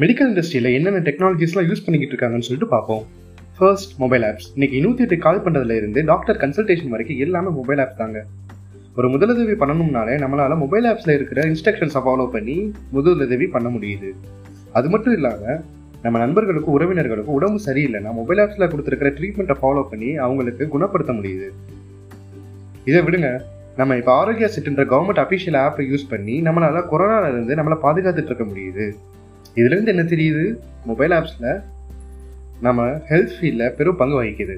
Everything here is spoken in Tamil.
மெடிக்கல் இண்டஸ்ட்ரியில் என்னென்ன டெக்னாலஜிஸ்லாம் யூஸ் பண்ணிக்கிட்டு இருக்காங்கன்னு சொல்லிட்டு பார்ப்போம். ஃபர்ஸ்ட் மொபைல் ஆப்ஸ் இன்னைக்கு நூற்றி எட்டு கால் பண்ணுறதுல இருந்து டாக்டர் கன்சல்டேஷன் வரைக்கும் எல்லாமே மொபைல் ஆப்ஸ் தாங்க. ஒரு முதலுதவி பண்ணணும்னாலே நம்மளால மொபைல் ஆப்ஸில் இருக்கிற இன்ஸ்ட்ரக்ஷன்ஸை ஃபாலோ பண்ணி முதலுதவி பண்ண முடியுது. அது மட்டும் இல்லாமல் நம்ம நண்பர்களுக்கும் உறவினர்களுக்கும் உடம்பு சரியில்லைன்னா மொபைல் ஆப்ஸில் கொடுத்துருக்கிற ட்ரீட்மெண்ட்டை ஃபாலோ பண்ணி அவங்களுக்கு குணப்படுத்த முடியுது. இதை விடுங்க. நம்ம இப்போ ஆரோக்கியா செட்டுன்ற கவர்மெண்ட் அஃபிஷியல் ஆப்பை யூஸ் பண்ணி நம்மளால கொரோனால இருந்து நம்மளை பாதுகாத்துட்டு இருக்க முடியுது. இதுலேருந்து என்ன தெரியுது? மொபைல் ஆப்ஸில் நம்ம ஹெல்த் ஃபீல்டில் பெரும் பங்கு வகிக்குது.